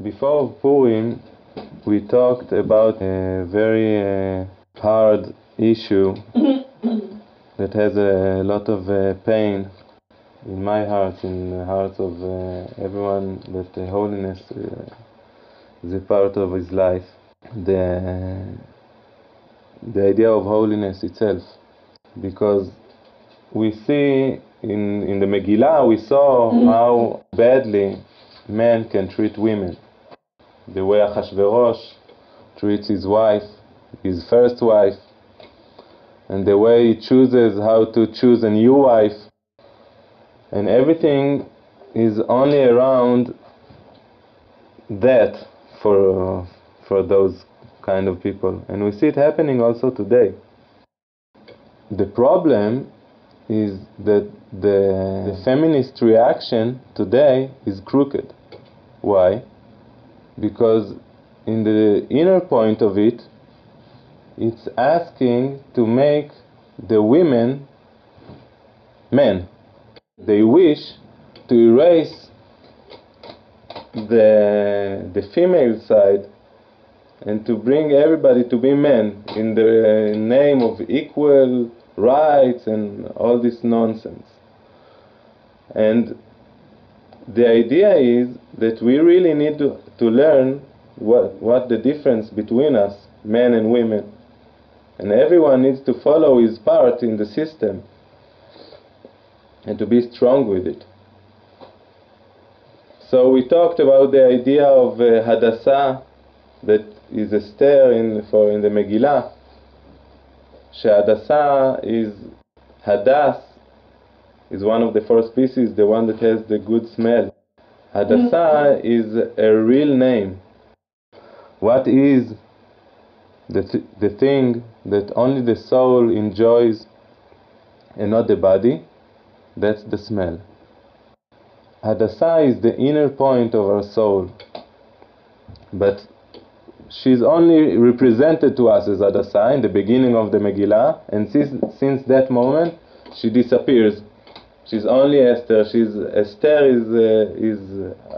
Before Purim, we talked about a very uh, hard issue that has a lot of uh, pain in my heart, in the hearts of uh, everyone that uh, holiness uh, is a part of his life. The, the idea of holiness itself. Because we see in, in the Megillah, we saw how badly men can treat women. The way Achashverosh treats his wife, his first wife, and the way he chooses how to choose a new wife. And everything is only around that for, for those kind of people. And we see it happening also today. The problem is that the, the feminist reaction today is crooked. Why? Because in the inner point of it, it's asking to make the women men. They wish to erase the, the female side and to bring everybody to be men in the name of equal rights and all this nonsense. And the idea is that we really need to, to learn what, what the difference between us, men and women. And everyone needs to follow his part in the system and to be strong with it. So we talked about the idea of uh, Hadassah that is Esther in, for in the Megillah. Hadassah is Hadass is one of the four species, the one that has the good smell. Hadassah is a real name. What is the, th- the thing that only the soul enjoys and not the body? That's the smell. Hadassah is the inner point of our soul. But she's only represented to us as Hadassah in the beginning of the Megillah, and since, since that moment, she disappears. She's only Esther. She's Esther is uh, is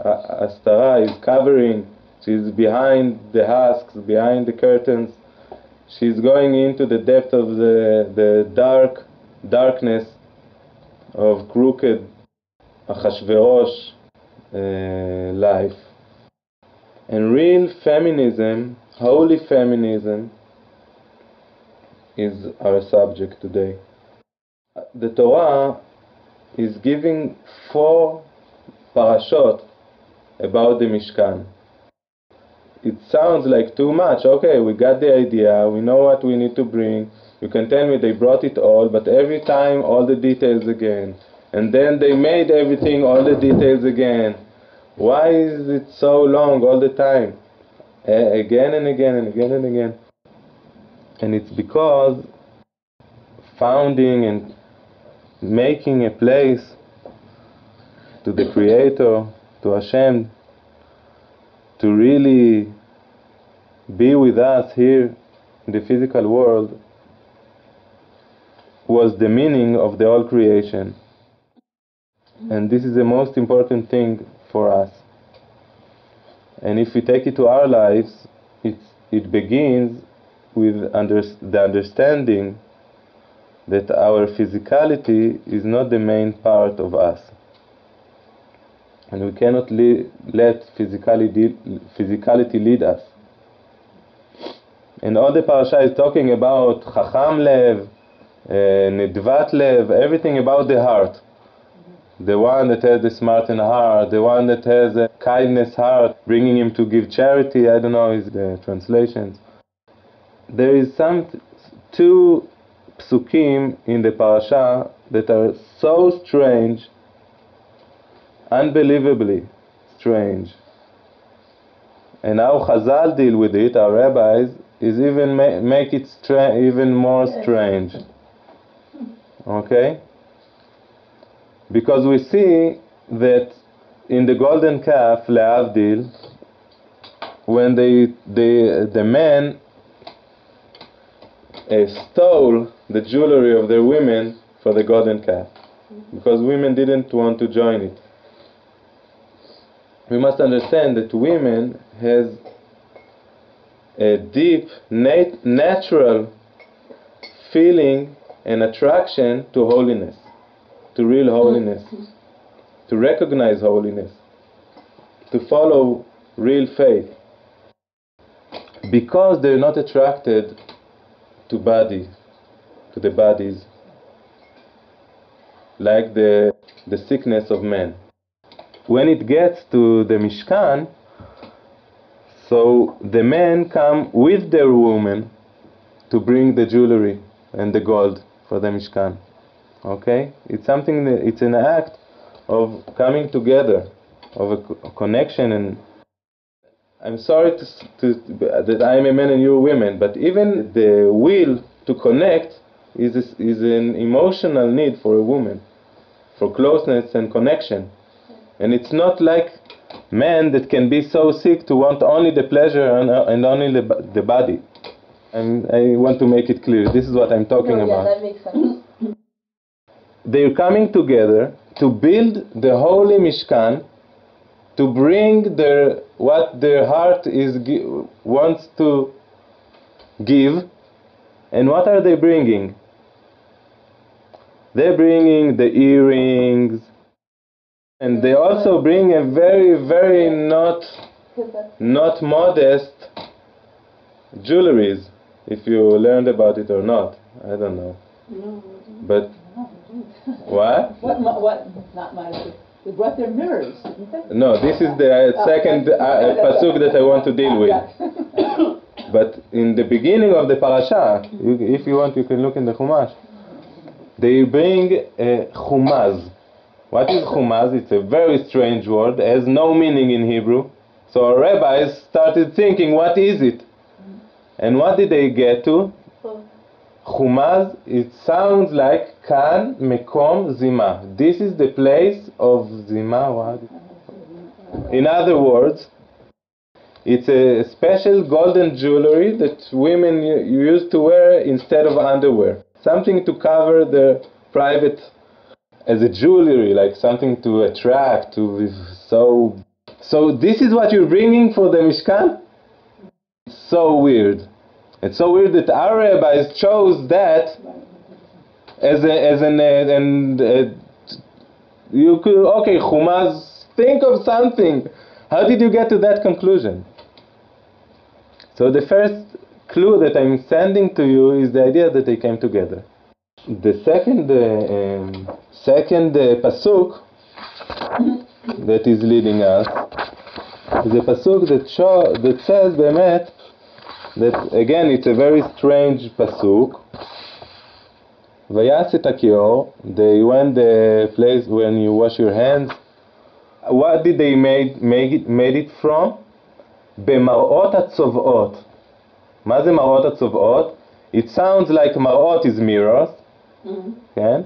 uh, Astara is covering. She's behind the husks, behind the curtains. She's going into the depth of the the dark darkness of crooked Achashverosh uh, life. And real feminism, holy feminism, is our subject today. The Torah is giving four parashot about the Mishkan. It sounds like too much. Okay, we got the idea, we know what we need to bring. You can tell me they brought it all, but every time all the details again. And then they made everything, all the details again. Why is it so long all the time? A- again and again and again and again. And it's because founding and making a place to the Creator, to Hashem, to really be with us here in the physical world was the meaning of the whole creation. And this is the most important thing for us. And if we take it to our lives, it's, it begins with under, the understanding that our physicality is not the main part of us. And we cannot le- let physicality, physicality lead us. And all the parasha is talking about Chacham Lev, uh, Lev, everything about the heart. The one that has the smartened heart, the one that has a kindness heart, bringing him to give charity. I don't know is the translations. There is some t- two psukim in the parasha that are so strange, unbelievably strange. And how Chazal deal with it, our rabbis, is even ma- make it stra- even more strange. Okay? Because we see that in the golden calf, Leavdil, when they, they, the man uh, stole the jewelry of their women for the golden calf, because women didn't want to join it. we must understand that women has a deep nat- natural feeling and attraction to holiness, to real holiness, to recognize holiness, to follow real faith. Because they're not attracted to body, to the bodies, like the, the sickness of men. When it gets to the Mishkan, so the men come with their women to bring the jewelry and the gold for the Mishkan. Okay? It's something that it's an act of coming together, of a, a connection and I'm sorry to, to, that I'm a man and you're women, but even the will to connect is, a- is an emotional need for a woman, for closeness and connection. And it's not like men that can be so sick to want only the pleasure and, uh, and only the, the body. And I want to make it clear. This is what I'm talking no, about yeah, that makes sense. they're coming together to build the holy Mishkan, to bring their what their heart is wants to give, and what are they bringing? They're bringing the earrings, and they also bring a very very not not modest jewelries. If you learned about it or not, I don't know. No, But what? What, what, not modesty, they brought their mirrors? No, this is the uh, second uh, uh, pasuk that I want to deal with. But in the beginning of the parasha, you, if you want, you can look in the Chumash. They bring a chumaz. What is chumaz? It's a very strange word, it has no meaning in Hebrew. So our rabbis started thinking, what is it? And what did they get to? Chumaz, it sounds like kan mekom zima. This is the place of zima. In other words, it's a special golden jewelry that women used to wear instead of underwear. Something to cover their private, as a jewelry, like something to attract, to so. So this is what you're bringing for the Mishkan? It's So weird. It's so weird that our rabbis chose that as a, as an and uh, you could okay Chumaz think of something. How did you get to that conclusion? So the first clue that I'm sending to you is the idea that they came together. The second uh, um, second uh, pasuk that is leading us is a pasuk that show that says bemet that again it's a very strange pasuk. Vayas et hakior, they went the place when you wash your hands. What did they made make it made it from? במראות הצובעות. מה זה מראות הצובעות? It sounds like מראות is mirrors, כן?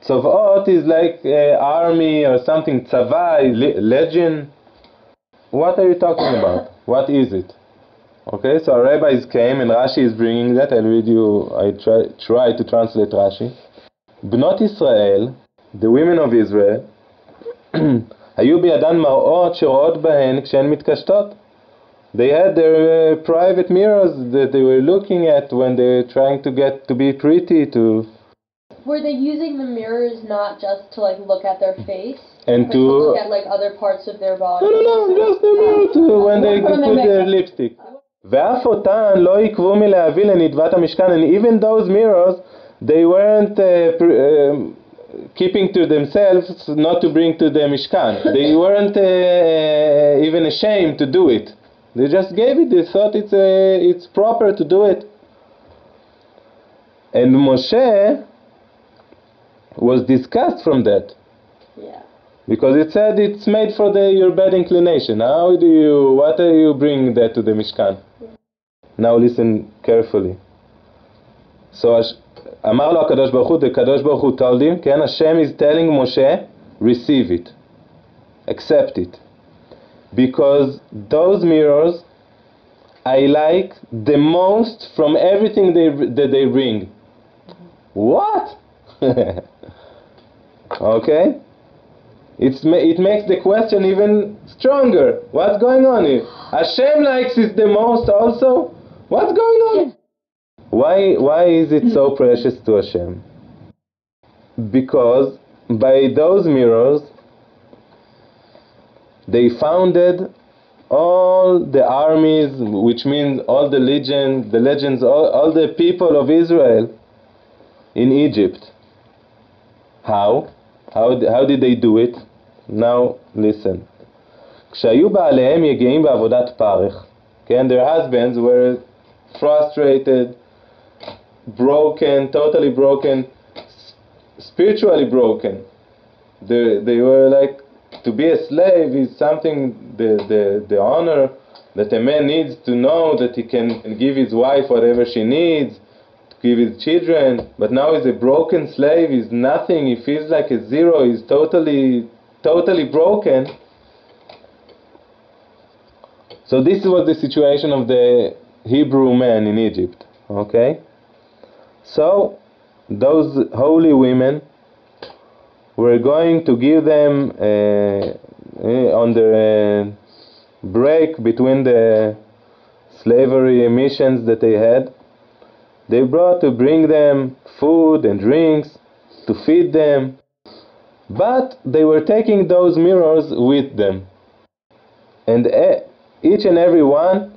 צובעות is like uh, army or something, צבא, le- legion. What are you talking about? What is it? Okay, so our rabbis came and Rashi is bringing that. I'll read you, I try, try to translate Rashi. בנות ישראל, the women of Israel, היו בידן מראות שרואות בהן כשהן מתקשטות. They had their uh, private mirrors that they were looking at when they were trying to get to be pretty to Were they using the mirrors not just to like look at their face, and but to to look at like other parts of their body? no no no just the mirror to when they When they put make their up. lipstick. ואף אותן לא עיכבו מלהביא לנדבת המשכן and even those mirrors they weren't uh, pr- um, keeping to themselves not to bring to the Mishkan. They weren't uh, even ashamed to do it. They just gave it. They thought it's uh, it's proper to do it. And Moshe was discussed from that Yeah. because it said it's made for the your bad inclination. How do you? What do you bring that to the Mishkan? Now listen carefully. So הש- אמר לו הקדוש ברוך הוא, the הקדוש ברוך הוא told him, כן, Hashem is telling Moshe, receive it, accept it, because those mirrors I like the most from everything they, that they bring. What? okay? it's it makes the question even stronger. What's going on here? Hashem likes it the most also. What's going on? Why why is it so precious to Hashem? Because by those mirrors they founded all the armies, which means all the legends, the legends, all, all the people of Israel in Egypt. How? How, how did they do it? Now listen. כשהיו בעליהם יגעים בעבודת פרך, כן, their husbands were frustrated, broken, totally broken, s- spiritually broken. They, they were like, to be a slave is something, the, the, the honor that a man needs to know that he can give his wife whatever she needs, give his children, but now he's a broken slave, he's nothing, he feels like a zero, he's totally, totally broken. So this was the situation of the Hebrew men in Egypt, okay? So those holy women were going to give them uh, uh, on the uh, break between the slavery missions that they had. They brought to bring them food and drinks to feed them, but they were taking those mirrors with them, and e- each and every one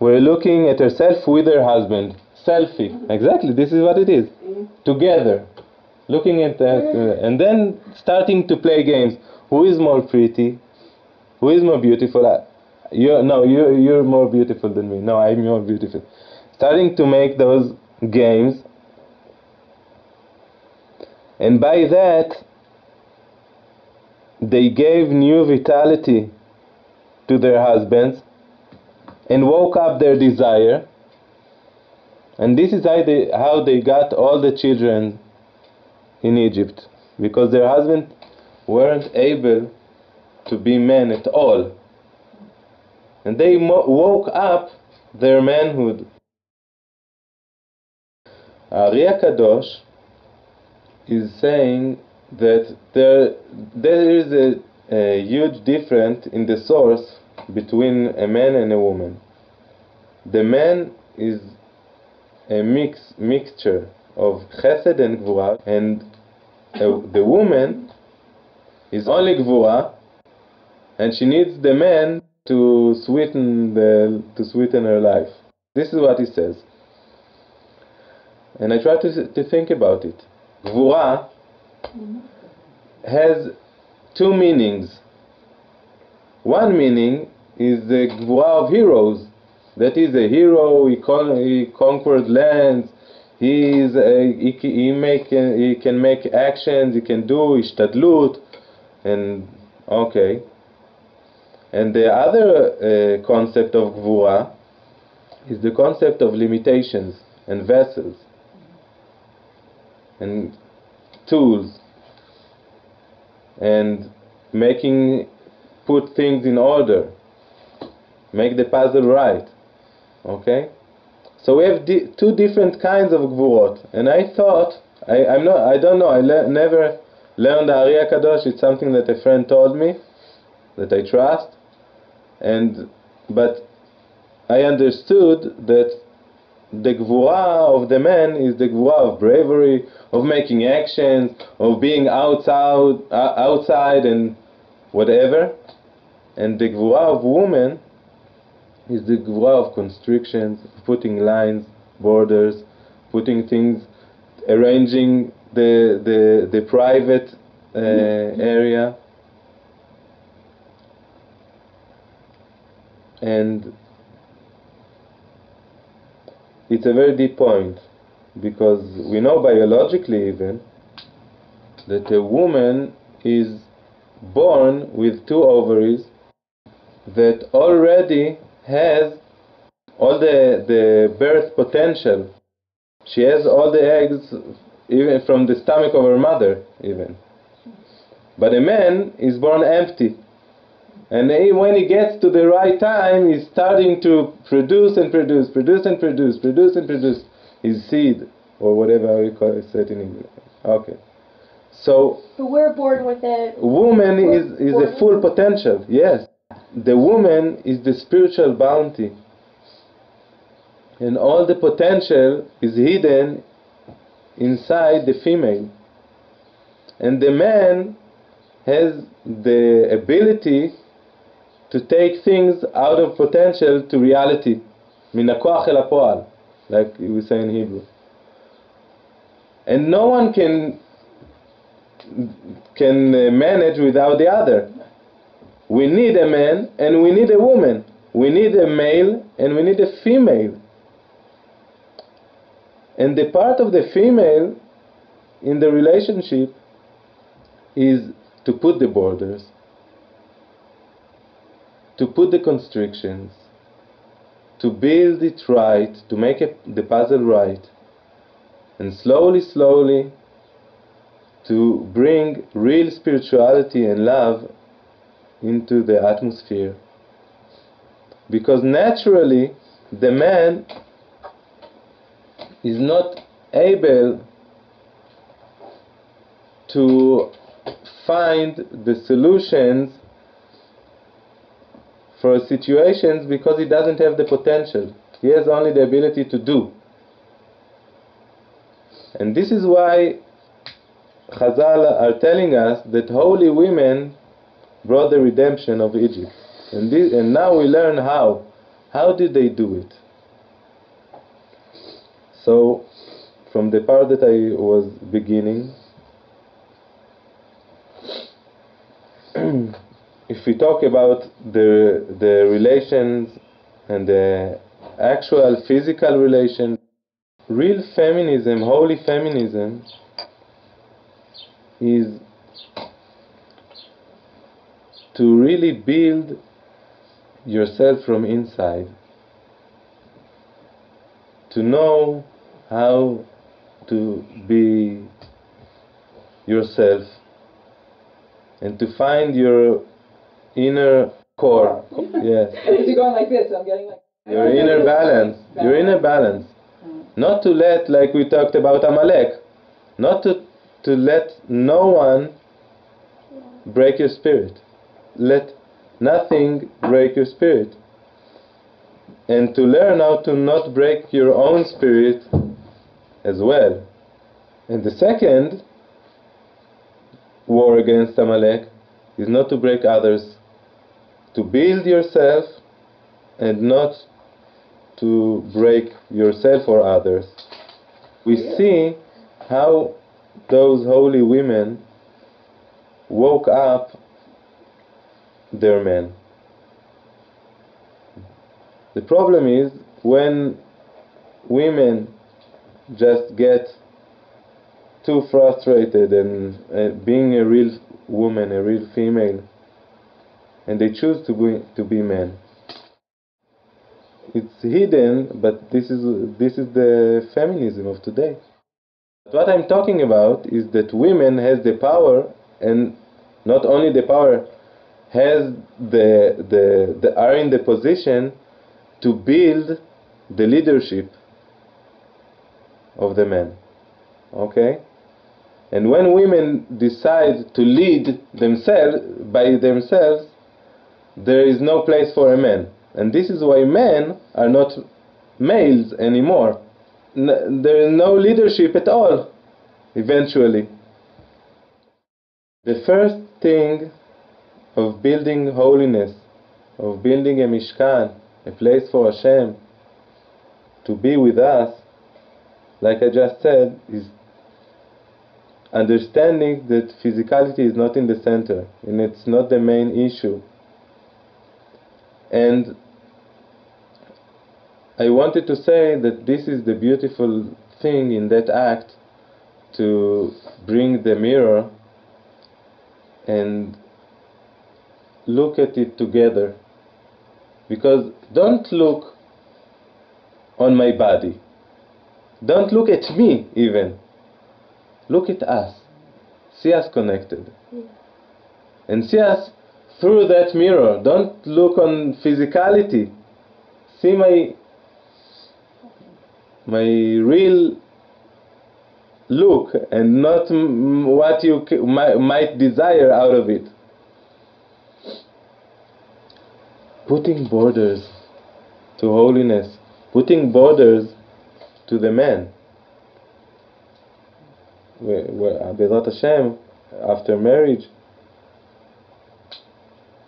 were looking at herself with her husband. Selfie. Exactly. This is what it is. Together looking at that, uh, and then starting to play games. Who is more pretty? Who is more beautiful? Uh, you no, you you're more beautiful than me. No, I'm more beautiful. Starting to make those games, and by that, they gave new vitality to their husbands and woke up their desire. And this is how they, how they got all the children in Egypt because their husbands weren't able to be men at all. And they woke up their manhood. Ari Kadosh is saying that there, there is a, a huge difference in the source between a man and a woman. The man is a mix mixture of chesed and gvura, and the woman is only gvura, and she needs the man to sweeten the to sweeten her life. This is what he says, and I try to to think about it. Gvura has two meanings. One meaning is the gvura of heroes. That is a hero. He, con- he conquered lands. He is a, he, he make he can make actions. He can do ishtadlut, and okay. And the other uh, concept of gvura is the concept of limitations and vessels and tools and making put things in order make the puzzle right okay so we have di- two different kinds of gvurot. And i thought I, i'm not i don't know i le- never learned Ari Kadosh. It's something that a friend told me that i trust. And but i understood that the gvura of the man is the gvura of bravery, of making actions, of being outside, uh, outside and whatever. And the gvura of woman is the gvura of constrictions, putting lines, borders, putting things, arranging the the the private uh, area. And it's a very deep point because we know biologically even that a woman is born with two ovaries that already has all the, the birth potential. She has all the eggs even from the stomach of her mother even. But a man is born empty. And he, when he gets to the right time, he's starting to produce and produce, produce and produce, produce and produce his seed, or whatever we call it, said in English. Okay. So But we're born with it. woman is, is a full potential, yes. The woman is the spiritual bounty. And all the potential is hidden inside the female. And the man has the ability to take things out of potential to reality. מן הכוח אל הפועל, like we say in Hebrew. And no one can can uh, manage without the other. We need a man and we need a woman. We need a male and we need a female. And the part of the female in the relationship is to put the borders, to put the constrictions, to build it right, to make it, the puzzle right, and slowly, slowly to bring real spirituality and love into the atmosphere. Because naturally, the man is not able to find the solutions for situations because he doesn't have the potential. He has only the ability to do. And this is why Chazal are telling us that holy women brought the redemption of Egypt. And, this, and now we learn how. How did they do it? So, from the part that I was beginning, if we talk about the, the relations and the actual physical relations, real feminism, holy feminism, is to really build yourself from inside. To know how to be yourself and to find your inner core. Yes. You're going like this, I'm getting like. Your inner balance. Your inner balance. Mm. Not to let, like we talked about Amalek, not to, to let no one break your spirit. Let nothing break your spirit. And to learn how to not break your own spirit as well. And the second war against Amalek is not to break others, to build yourself and not to break yourself or others. We see how those holy women woke up their men. The problem is when women just get too frustrated and uh, being a real woman, a real female, and they choose to be to be men. It's hidden, but this is this is the feminism of today. What I'm talking about is that women has the power, and not only the power, has the the, the are in the position to build the leadership of the men. Okay? And when women decide to lead themselves by themselves, there is no place for a man. And this is why men are not males anymore. There is no leadership at all, eventually. The first thing of building holiness, of building a Mishkan, a place for Hashem to be with us, like I just said, is understanding that physicality is not in the center and it's not the main issue. And I wanted to say that this is the beautiful thing in that act to bring the mirror and look at it together. Because don't look on my body. Don't look at me even. Look at us. See us connected. And see us through that mirror. Don't look on physicality. See my my real look and not what you might desire out of it. Putting borders to holiness, putting borders to the man. Where- uh, Bezrat Hashem, after marriage,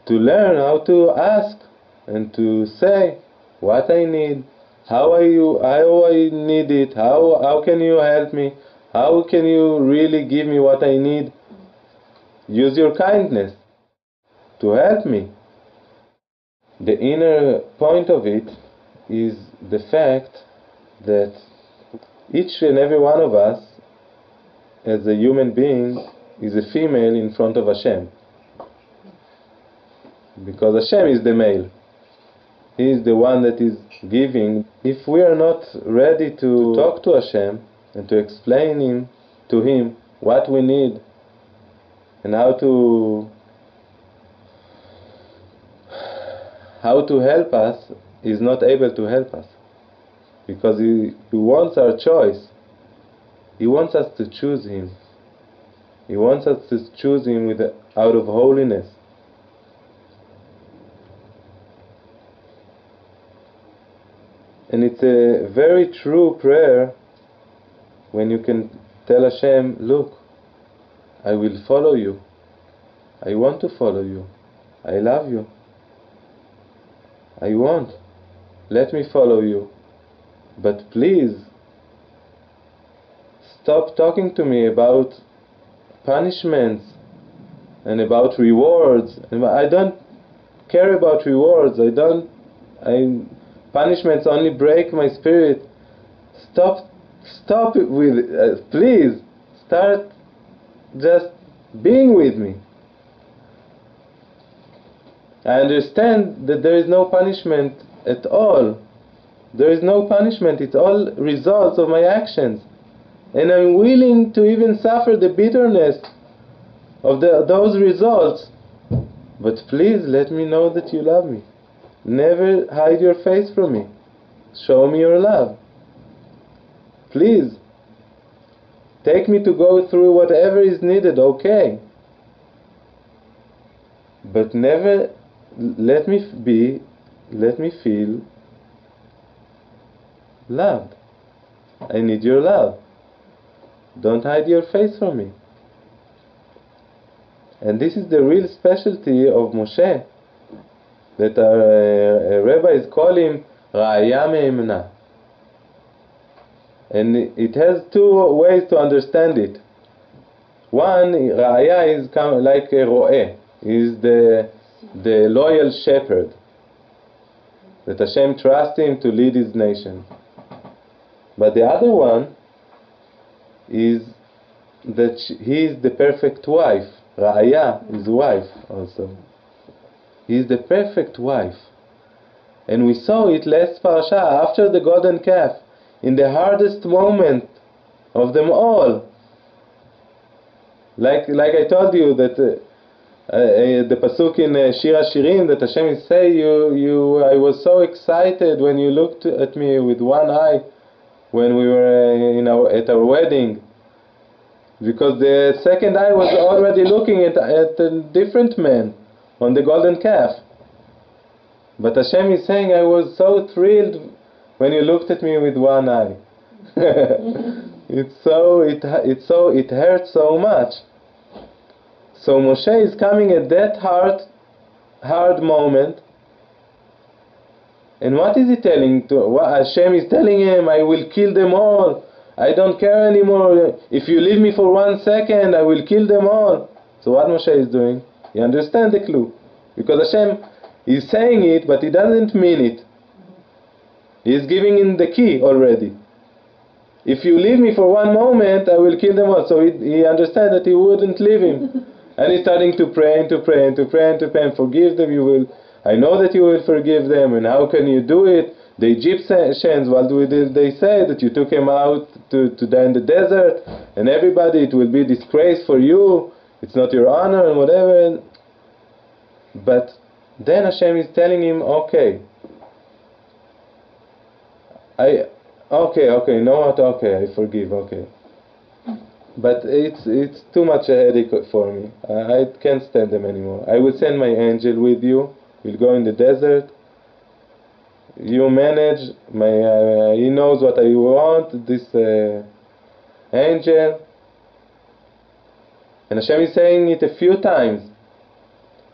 to learn how to ask and to say what I need, how are you, how I need it, how how can you help me, how can you really give me what I need? Use your kindness to help me. The inner point of it is the fact that each and every one of us, as a human being, is a female in front of Hashem. Because Hashem is the male. He is the one that is giving. If we are not ready to talk to Hashem and to explain him to him what we need and how to how to help us, is not able to help us. Because he, he wants our choice. He wants us to choose him. He wants us to choose him with out of holiness. And it's a very true prayer when you can tell Hashem, Look, I will follow you. I want to follow you. I love you. I won't. Let me follow you. But please, stop talking to me about punishments and about rewards. I don't care about rewards. I don't. I punishments only break my spirit. Stop. Stop it with. Uh, please start just being with me. I understand that there is no punishment at all. There is no punishment. It's all results of my actions. And I'm willing to even suffer the bitterness of the, those results. But please let me know that you love me. Never hide your face from me. Show me your love. Please. Take me to go through whatever is needed, okay. But never let me be, let me feel loved. I need your love. Don't hide your face from me. And this is the real specialty of Moshe, that our uh, rabbis call him Ra'aya Me'emna. And it has two ways to understand it. One, Ra'ya is like a Ro'eh, is the, the loyal shepherd, that Hashem trusts him to lead his nation. But the other one is that he is the perfect wife. Ra'aya is wife also. He is the perfect wife. And we saw it last parasha after the golden calf, in the hardest moment of them all. Like, like I told you that uh, the pasuk in uh, Shir Shirim that Hashem is say you you I was so excited when you looked at me with one eye when we were uh, in our, at our wedding because the second eye was already looking at, at a different man on the golden calf. But Hashem is saying, I was so thrilled when you looked at me with one eye. it's so it it's so it hurts so much. So Moshe is coming at that hard hard moment. And what is he telling to what Hashem is telling him, I will kill them all. I don't care anymore. If you leave me for one second, I will kill them all. So what Moshe is doing? You understand the clue. Because Hashem is saying it, but he doesn't mean it. He is giving him the key already. If you leave me for one moment, I will kill them all. So he, he understands that he wouldn't leave him. and he's starting to pray and to pray and to pray and to pray and forgive them. You will. I know that you will forgive them. And how can you do it? The Egyptians, what did they say? That you took him out to, to die in the desert, and everybody, it will be disgrace for you. It's not your honor and whatever. But then Hashem is telling him, okay, I, okay, okay, know what? Okay, I forgive. Okay, but it's it's too much a headache for me. I, can't stand them anymore. I will send my angel with you. We'll go in the desert. You manage. My uh, he knows what I want. This uh, angel. And Hashem is saying it a few times.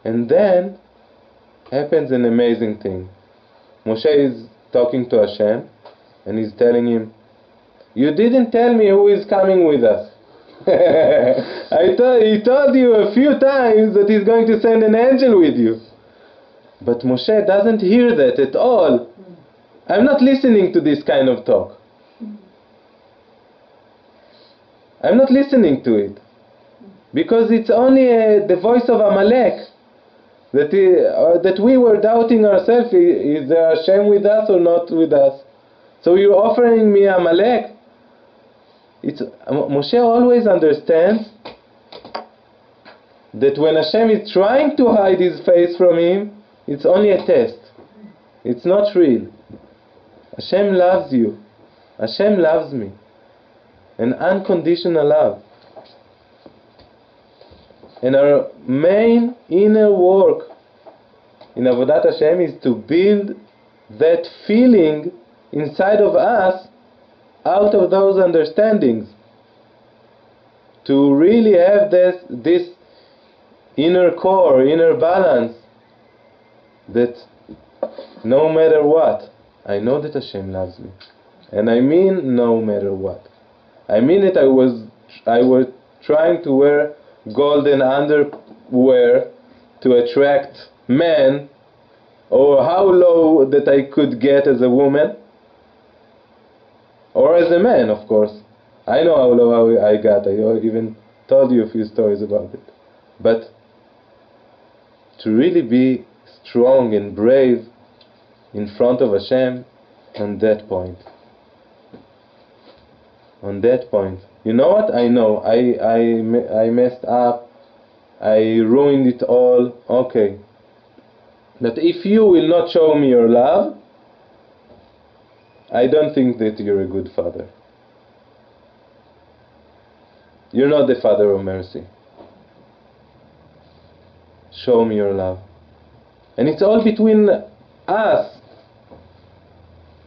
And then happens an amazing thing. Moshe is talking to Hashem and he's telling him, You didn't tell me who is coming with us. I told, he told you a few times that he's going to send an angel with you. But Moshe doesn't hear that at all. I'm not listening to this kind of talk. I'm not listening to it. Because it's only uh, the voice of Amalek. That, he, uh, that we were doubting ourselves is there Hashem with us or not with us? So you're offering me Amalek? It's, Moshe always understands that when Hashem is trying to hide his face from him, it's only a test. It's not real. Hashem loves you. Hashem loves me. An unconditional love. And our main inner work in Avodat Hashem is to build that feeling inside of us out of those understandings. To really have this, this inner core, inner balance that no matter what, I know that Hashem loves me. And I mean no matter what. I mean that I was I was trying to wear golden underwear to attract men or how low that I could get as a woman or as a man of course I know how low I got I even told you a few stories about it but to really be strong and brave in front of Hashem on that point on that point you know what? I know. I, I, I messed up. I ruined it all. Okay. That if you will not show me your love, I don't think that you're a good father. You're not the father of mercy. Show me your love. And it's all between us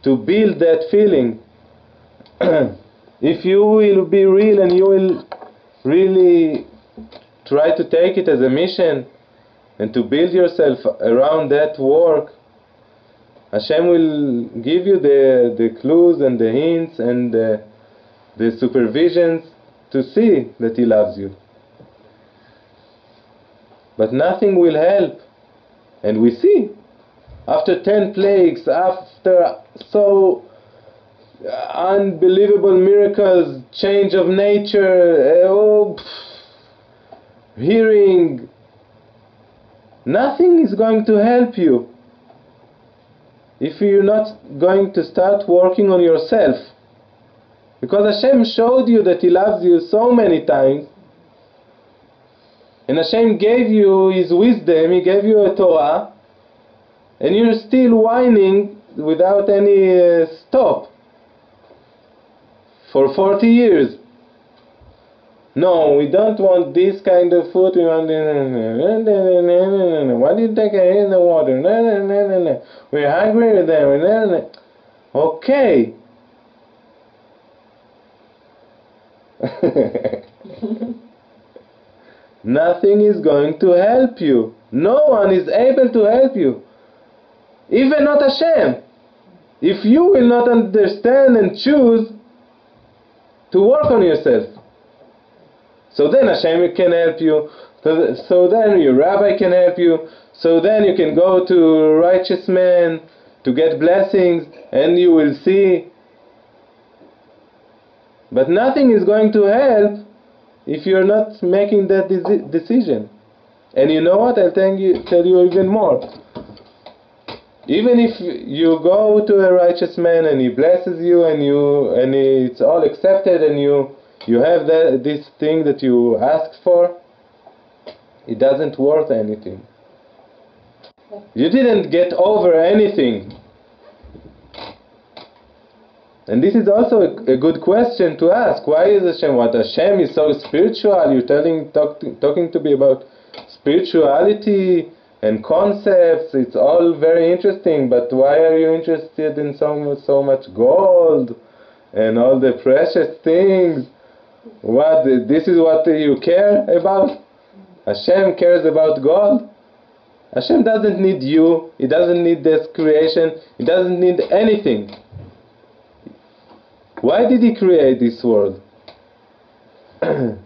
to build that feeling. if you will be real and you will really try to take it as a mission and to build yourself around that work, Hashem will give you the, the clues and the hints and the, the supervisions to see that He loves you. But nothing will help. And we see, after ten plagues, after so unbelievable miracles, change of nature, eh, oh, hearing. Nothing is going to help you if you're not going to start working on yourself. Because Hashem showed you that He loves you so many times, and Hashem gave you His wisdom, He gave you a Torah, and you're still whining without any uh, stop for 40 years. No, we don't want this kind of food. We want why do you take in the water? We're hungry with them. Okay. Nothing is going to help you. No one is able to help you. Even not Hashem. If you will not understand and choose to work on yourself. So then Hashem can help you. So then your rabbi can help you. So then you can go to righteous men to get blessings and you will see. But nothing is going to help if you're not making that decision. And you know what? I'll tell you, tell you even more even if you go to a righteous man and he blesses you and you and it's all accepted and you you have that this thing that you asked for it doesn't worth anything you didn't get over anything And this is also a, a good question to ask. Why is Hashem? What Hashem is so spiritual? You're telling, talk, talking to me about spirituality and concepts. It's all very interesting, but why are you interested in so so much gold and all the precious things? What? This is what you care about? Hashem cares about God. Hashem doesn't need you. He doesn't need this creation. He doesn't need anything. Why did He create this world? to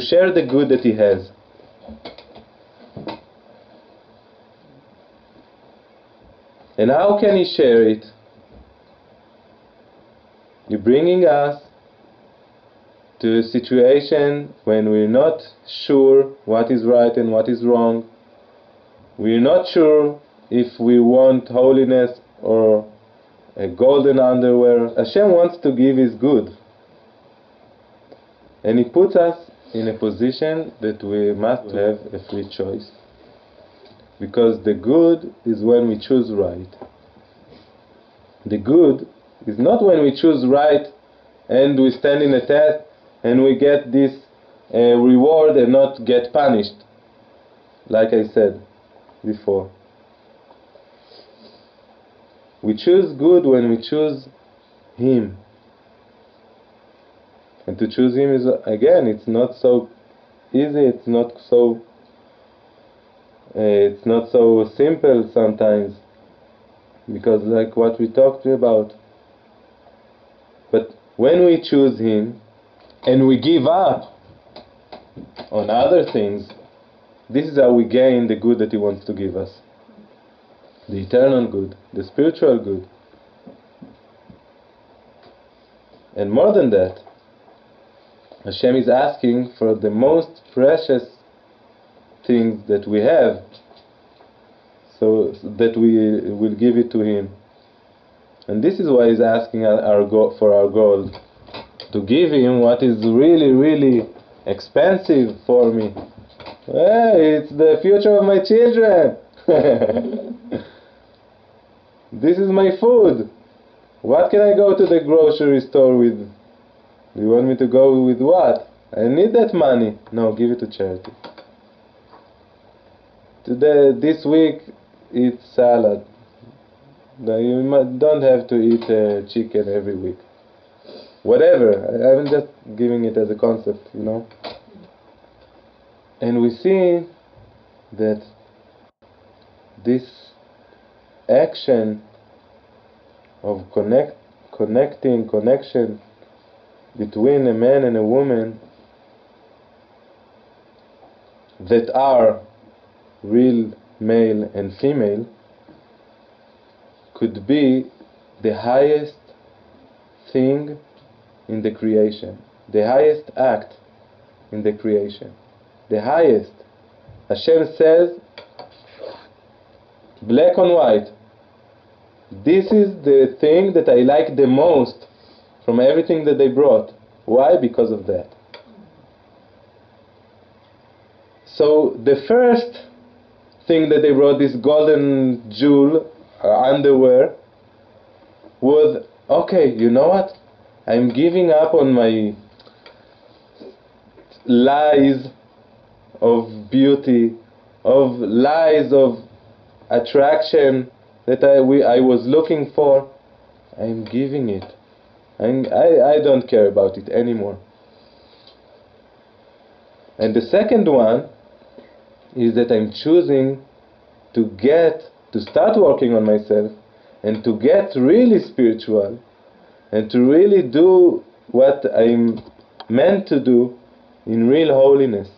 share the good that He has. And how can He share it? You're bringing us to a situation when we're not sure what is right and what is wrong. We're not sure if we want holiness or a golden underwear. Hashem wants to give His good. And He puts us in a position that we must have a free choice. Because the good is when we choose right. The good is not when we choose right and we stand in a test and we get this uh, reward and not get punished, like I said before. We choose good when we choose Him. And to choose Him is, again, it's not so easy, it's not so. Uh, it's not so simple sometimes because like what we talked about but when we choose him and we give up on other things this is how we gain the good that he wants to give us. The eternal good the spiritual good. And more than that Hashem is asking for the most precious things that we have so that we will give it to him. And this is why he's asking our, go- for our gold to give him what is really really expensive for me. Hey, it's the future of my children. This is my food. What can I go to the grocery store with? You want me to go with what? I need that money. No give it to charity. Today this week eat salad. You don't have to eat uh, chicken every week whatever. I'm just giving it as a concept you know. And we see that this action of connect connecting connection between a man and a woman that are real male and female could be the highest thing in the creation, the highest act in the creation, the highest. Hashem says, black on white, this is the thing that I like the most from everything that they brought. Why? Because of that. So the first thing that they brought, this golden jewel uh, underwear, was okay. You know what? I'm giving up on my lies of beauty, of lies of attraction that I we I was looking for. I'm giving it. I I don't care about it anymore. And the second one is that I'm choosing to get to start working on myself and to get really spiritual and to really do what I'm meant to do in real holiness.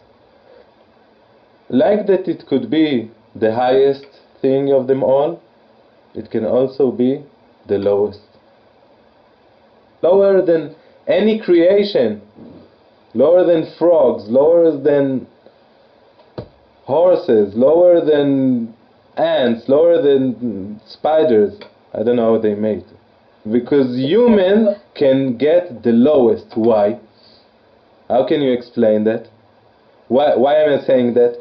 Like that, it could be the highest thing of them all, it can also be the lowest. Lower than any creation, lower than frogs, lower than horses, lower than ants, lower than spiders. I don't know how they made. Because human can get the lowest. Why? How can you explain that? Why, why am I saying that?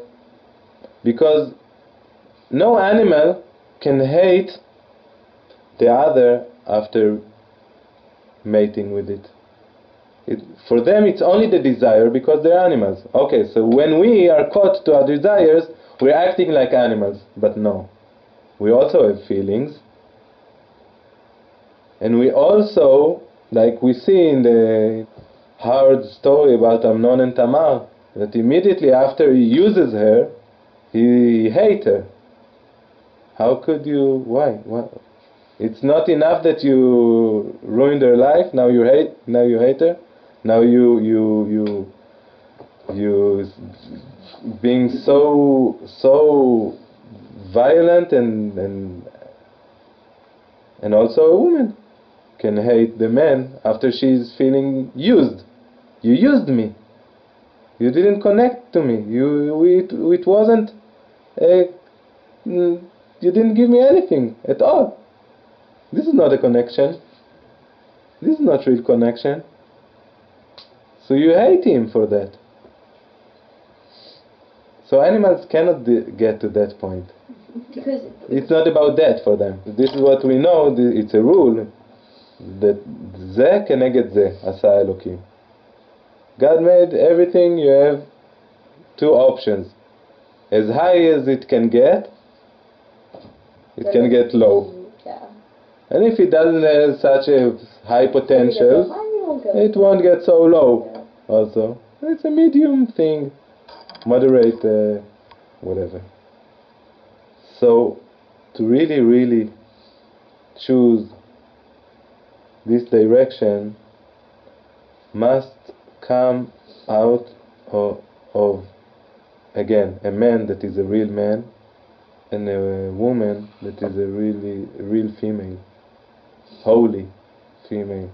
Because no animal can hate the other after mating with it. it. For them, it's only the desire because they're animals. Okay, so when we are caught to our desires, we're acting like animals. But no, we also have feelings. And we also, like we see in the hard story about Amnon and Tamar, that immediately after he uses her, he hates her. How could you? Why? What? It's not enough that you ruined her life. Now you hate. Now you hate her. Now you you you you being so so violent and and and also a woman can hate the man after she's feeling used. You used me. You didn't connect to me. You it, it wasn't a, mm, you didn't give me anything at all. This is not a connection. This is not real connection. So you hate him for that. So animals cannot get to that point. Because It's not about that for them. This is what we know. It's a rule זה כנגד זה עשה אלוקים. God made everything. You have two options. As high as it can get, it can get low. Yeah. And if it doesn't have such a high potential, it won't get so low. Yeah. Also, it's a medium thing, moderate, uh, whatever. So, to really, really choose this direction must come out of, of again a man that is a real man and a woman that is a really real female holy female.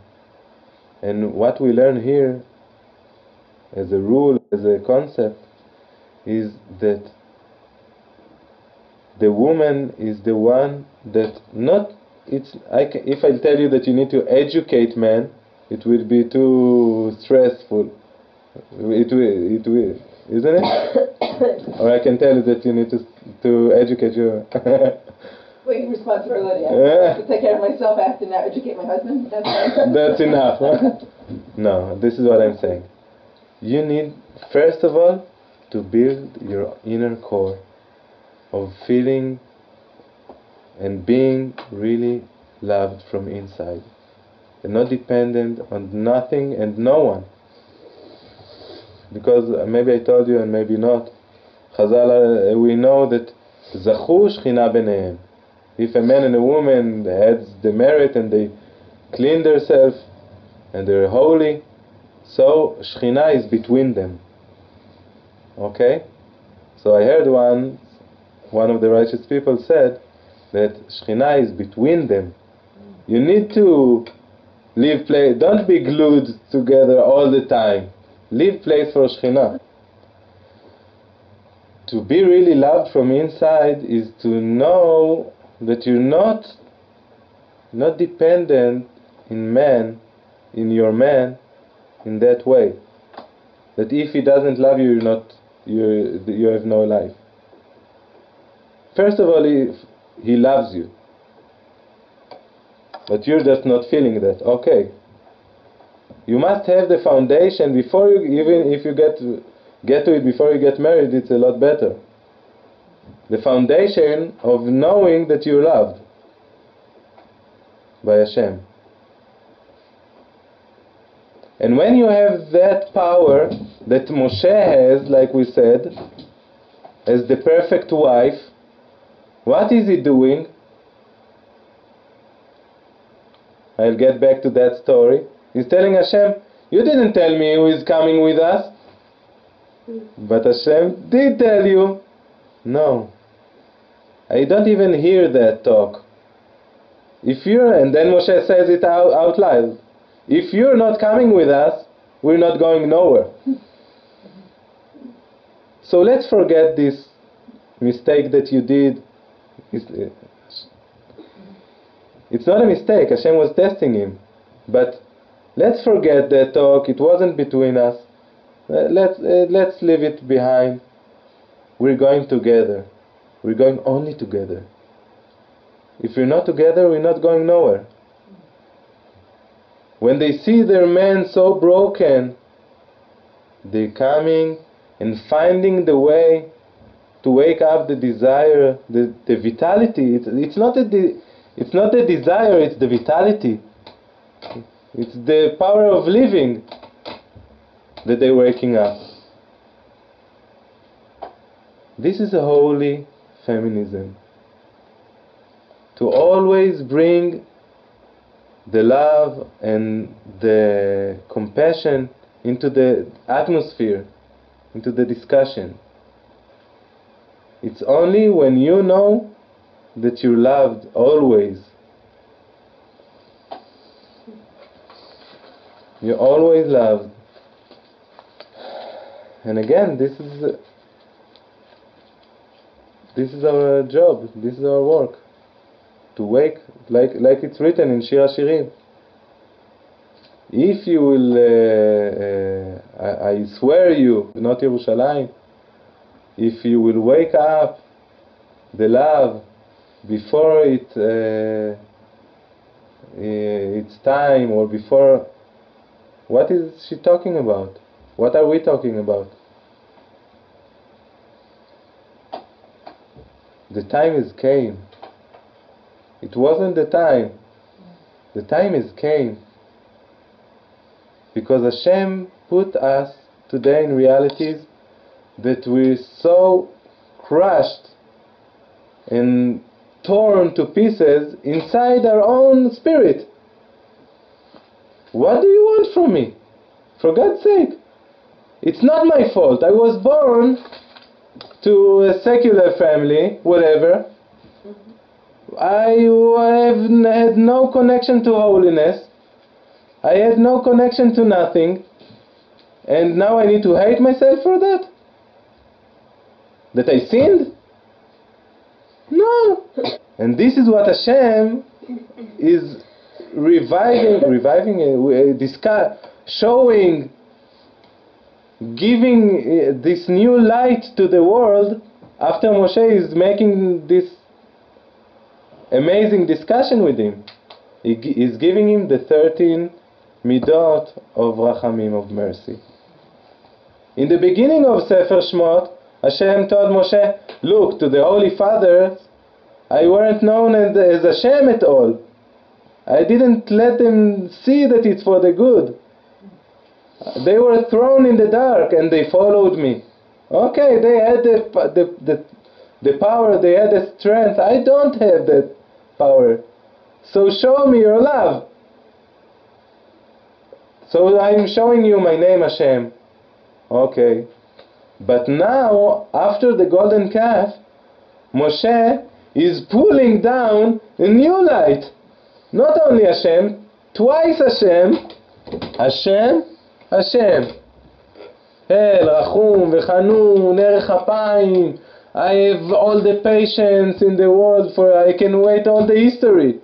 And what we learn here as a rule as a concept is that the woman is the one that not it's I ca if I tell you that you need to educate men it will be too stressful it will it will isn't it or I can tell you that you need to to educate your Wait, responsibility. I Yeah. have to take care of myself. I have to now educate my husband. That's. That's enough. no, this is what I'm saying. You need, first of all, to build your inner core of feeling and being really loved from inside. And not dependent on nothing and no one. Because uh, maybe I told you and maybe not. Chazal, uh, we know that זכו שכינה ביניהם. If a man and a woman had the merit and they clean themselves and they're holy, so Shekhinah is between them. Okay? So I heard one, one of the righteous people said that Shekhinah is between them. You need to leave place, don't be glued together all the time. Leave place for Shekhinah. To be really loved from inside is to know that you're not not dependent in man, in your man, in that way. That if he doesn't love you, you're not you you have no life. First of all, if he loves you, but you're just not feeling that. Okay. You must have the foundation before you even if you get to, get to it before you get married. It's a lot better. The foundation of knowing that you're loved by Hashem. And when you have that power that Moshe has, like we said, as the perfect wife, what is he doing? I'll get back to that story. He's telling Hashem, You didn't tell me who is coming with us. Hmm. But Hashem did tell you. No. I don't even hear that talk. If you're, and then Moshe says it out, out loud. If you're not coming with us, we're not going nowhere. So let's forget this mistake that you did. It's, not a mistake. Hashem was testing him. But let's forget that talk. It wasn't between us. Let's, uh, let's leave it behind. We're going together. We're going only together. If we're not together, we're not going nowhere. When they see their man so broken, they're coming and finding the way to wake up the desire, the, the vitality. It's, it's, not de- it's not the desire, it's the vitality. It's the power of living that they're waking up. This is a holy feminism. To always bring the love and the compassion into the atmosphere, into the discussion. It's only when you know that you're loved always. You're always loved. And again, this is this is our job. This is our work. To wake, like like it's written in Shir Hashirim. If you will, uh, uh, I, I swear you, bnot Yerushalayim, if you will wake up the love before it uh, it's time or before what is she talking about? What are we talking about? The time is came it wasn't the time. The time is came because Hashem put us today in realities that we're so crushed and torn to pieces inside our own spirit. What do you want from me? For God's sake. It's not my fault. I was born to a secular family, whatever. I have had no connection to holiness. I had no connection to nothing. And now I need to hate myself for that? That I sinned? No. And this is what Hashem is reviving, reviving, uh, discuss, showing, giving uh, this new light to the world after Moshe is making this amazing discussion with him. He is giving him the 13 midot of rachamim, of mercy. In the beginning of Sefer Shmot, Hashem told Moshe, look, to the Holy Fathers, I weren't known as, as Hashem at all. I didn't let them see that it's for the good. They were thrown in the dark and they followed me. Okay, they had the, the, the, the power, they had the strength. I don't have that power. So show me your love. So I'm showing you my name Hashem. Okay. But now, after the golden calf, Moshe is pulling down a new light. Not only Hashem, twice Hashem, Hashem, Hashem. El, Rachum, Vechanun, Erech Apayim. I have all the patience in the world for I can wait all the history.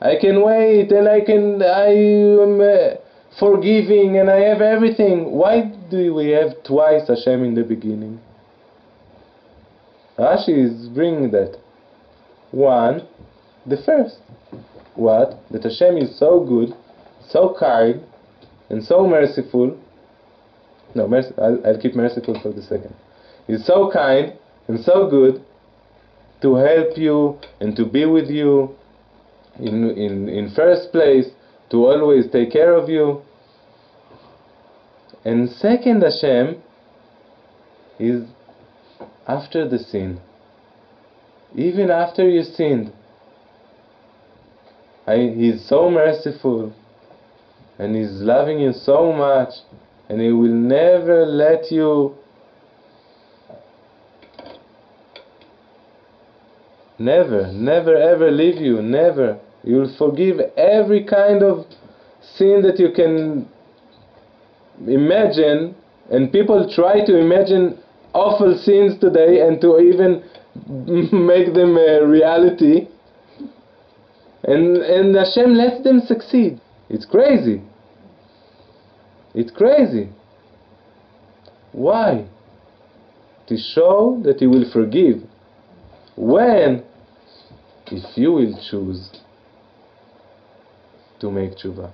I can wait and I can I am uh, forgiving and I have everything. Why do we have twice Hashem in the beginning? Rashi is bringing that. One, the first. What? That Hashem is so good, so kind, and so merciful. No, merc- I'll, I'll keep merciful for the second. He's so kind and so good to help you and to be with you in, in, in first place, to always take care of you. And second Hashem is after the sin. Even after you sinned, I, He's so merciful and He's loving you so much and He will never let you never, never ever leave you, never. You'll forgive every kind of sin that you can imagine and people try to imagine awful scenes today and to even make them a reality. And and Hashem lets them succeed. It's crazy. It's crazy. Why? To show that he will forgive. When? If you will choose to make tshuva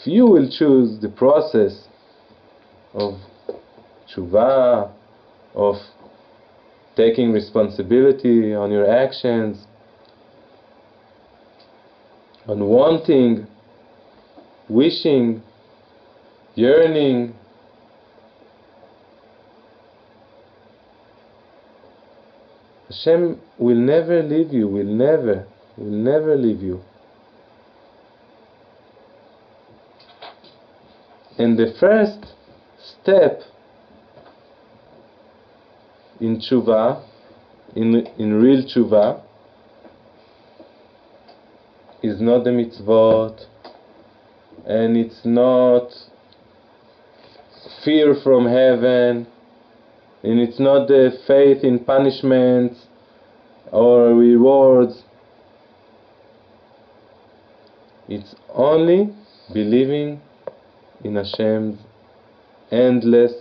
if you will choose the process of tshuva, of taking responsibility on your actions, on wanting, wishing, yearning, Hashem will never leave you, will never, will never leave you. And the first step in tshuva, in, in real tshuva, is not the mitzvot, and it's not fear from heaven, and it's not the faith in punishments or rewards. It's only believing in Hashem's endless,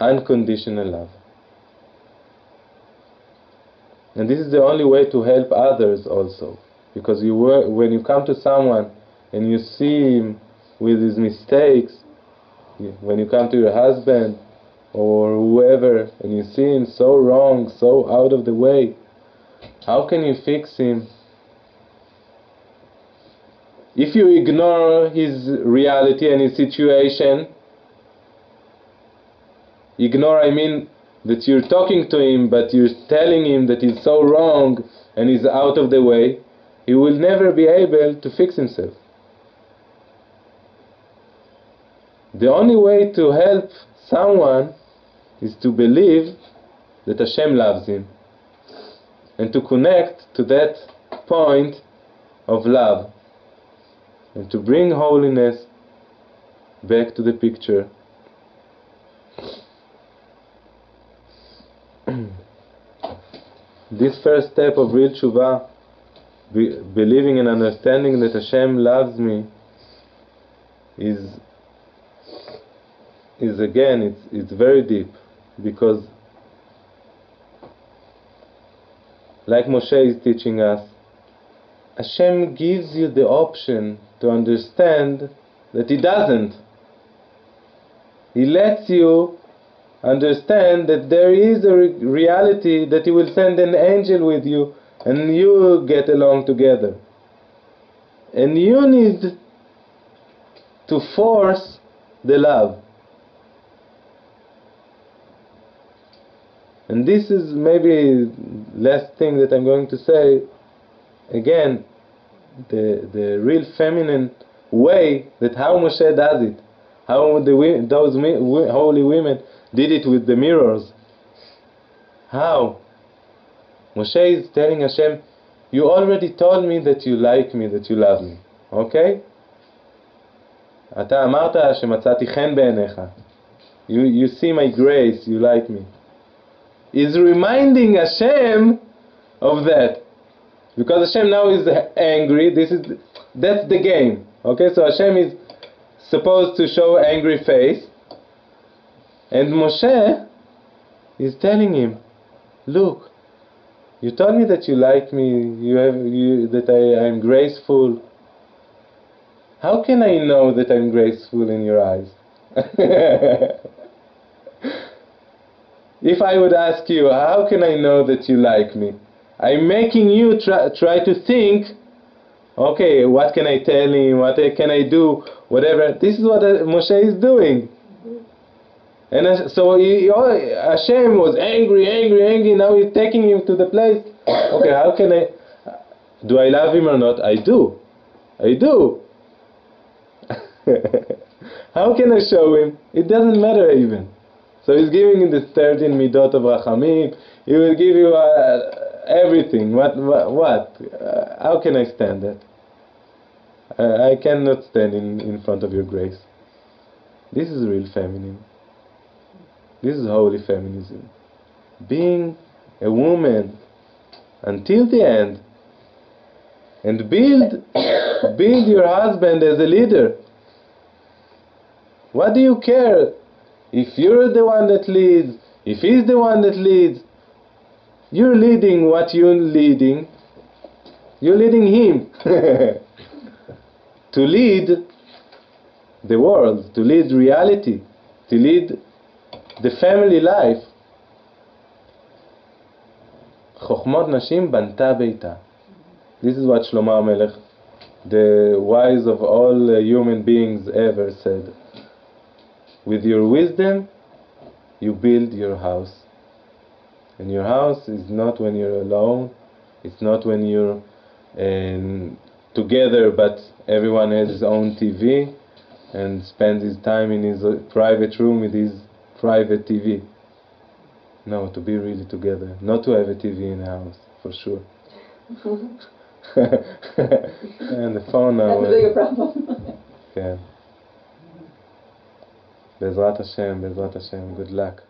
unconditional love. And this is the only way to help others also. Because you were, when you come to someone and you see him with his mistakes, when you come to your husband or whoever and you see him so wrong, so out of the way, how can you fix him? If you ignore his reality and his situation, ignore, I mean that you're talking to him, but you're telling him that he's so wrong and he's out of the way, he will never be able to fix himself. The only way to help someone is to believe that Hashem loves him and to connect to that point of love and to bring holiness back to the picture. this first step of real tshuva, be, believing and understanding that Hashem loves me, is is again it's it's very deep because like Moshe is teaching us Hashem gives you the option to understand that He doesn't. He lets you understand that there is a re- reality that He will send an angel with you and you get along together. And you need to force the love. And this is maybe last thing that I'm going to say. Again, the the real feminine way that how Moshe does it, how the those holy women did it with the mirrors. How? Moshe is telling Hashem, you already told me that you like me, that you love me, okay? אתה אמרת שמצאתי חן בעיניך. You, you see my grace, you like me. Is reminding Hashem of that. Because Hashem now is angry, this is that's the game. Okay, so Hashem is supposed to show angry face. And Moshe is telling him, Look, you told me that you like me, you have you that I am graceful. How can I know that I'm graceful in your eyes? if I would ask you, how can I know that you like me? I'm making you try, try to think, okay, what can I tell him? What can I do? Whatever. This is what Moshe is doing. And so he, oh, Hashem was angry, angry, angry. Now he's taking him to the place. Okay, how can I? Do I love him or not? I do. I do. how can I show him? It doesn't matter even. So he's giving him the 13 midot of Rachamim. He will give you uh, everything. What? What? what? Uh, how can I stand that? Uh, I cannot stand in, in front of your grace. This is real feminine. This is holy feminism. Being a woman until the end and build build your husband as a leader. What do you care if you're the one that leads, if he's the one that leads? You're leading what you're leading. You're leading him. to lead the world, to lead reality, to lead the family life. חוכמות נשים בנתה ביתה. This is what Shlomo HaMelech, the wise of all uh, human beings ever said. With your wisdom, you build your house. in your house is not when you're alone, it's not when you're um, together, but everyone has his own TV and spends his time in his uh, private room with his private TV. No, to be really together, not to have a TV in the house, for sure. and the phone now. That's a uh, bigger problem. yeah. Bezrat Hashem, Bezrat Hashem, good luck.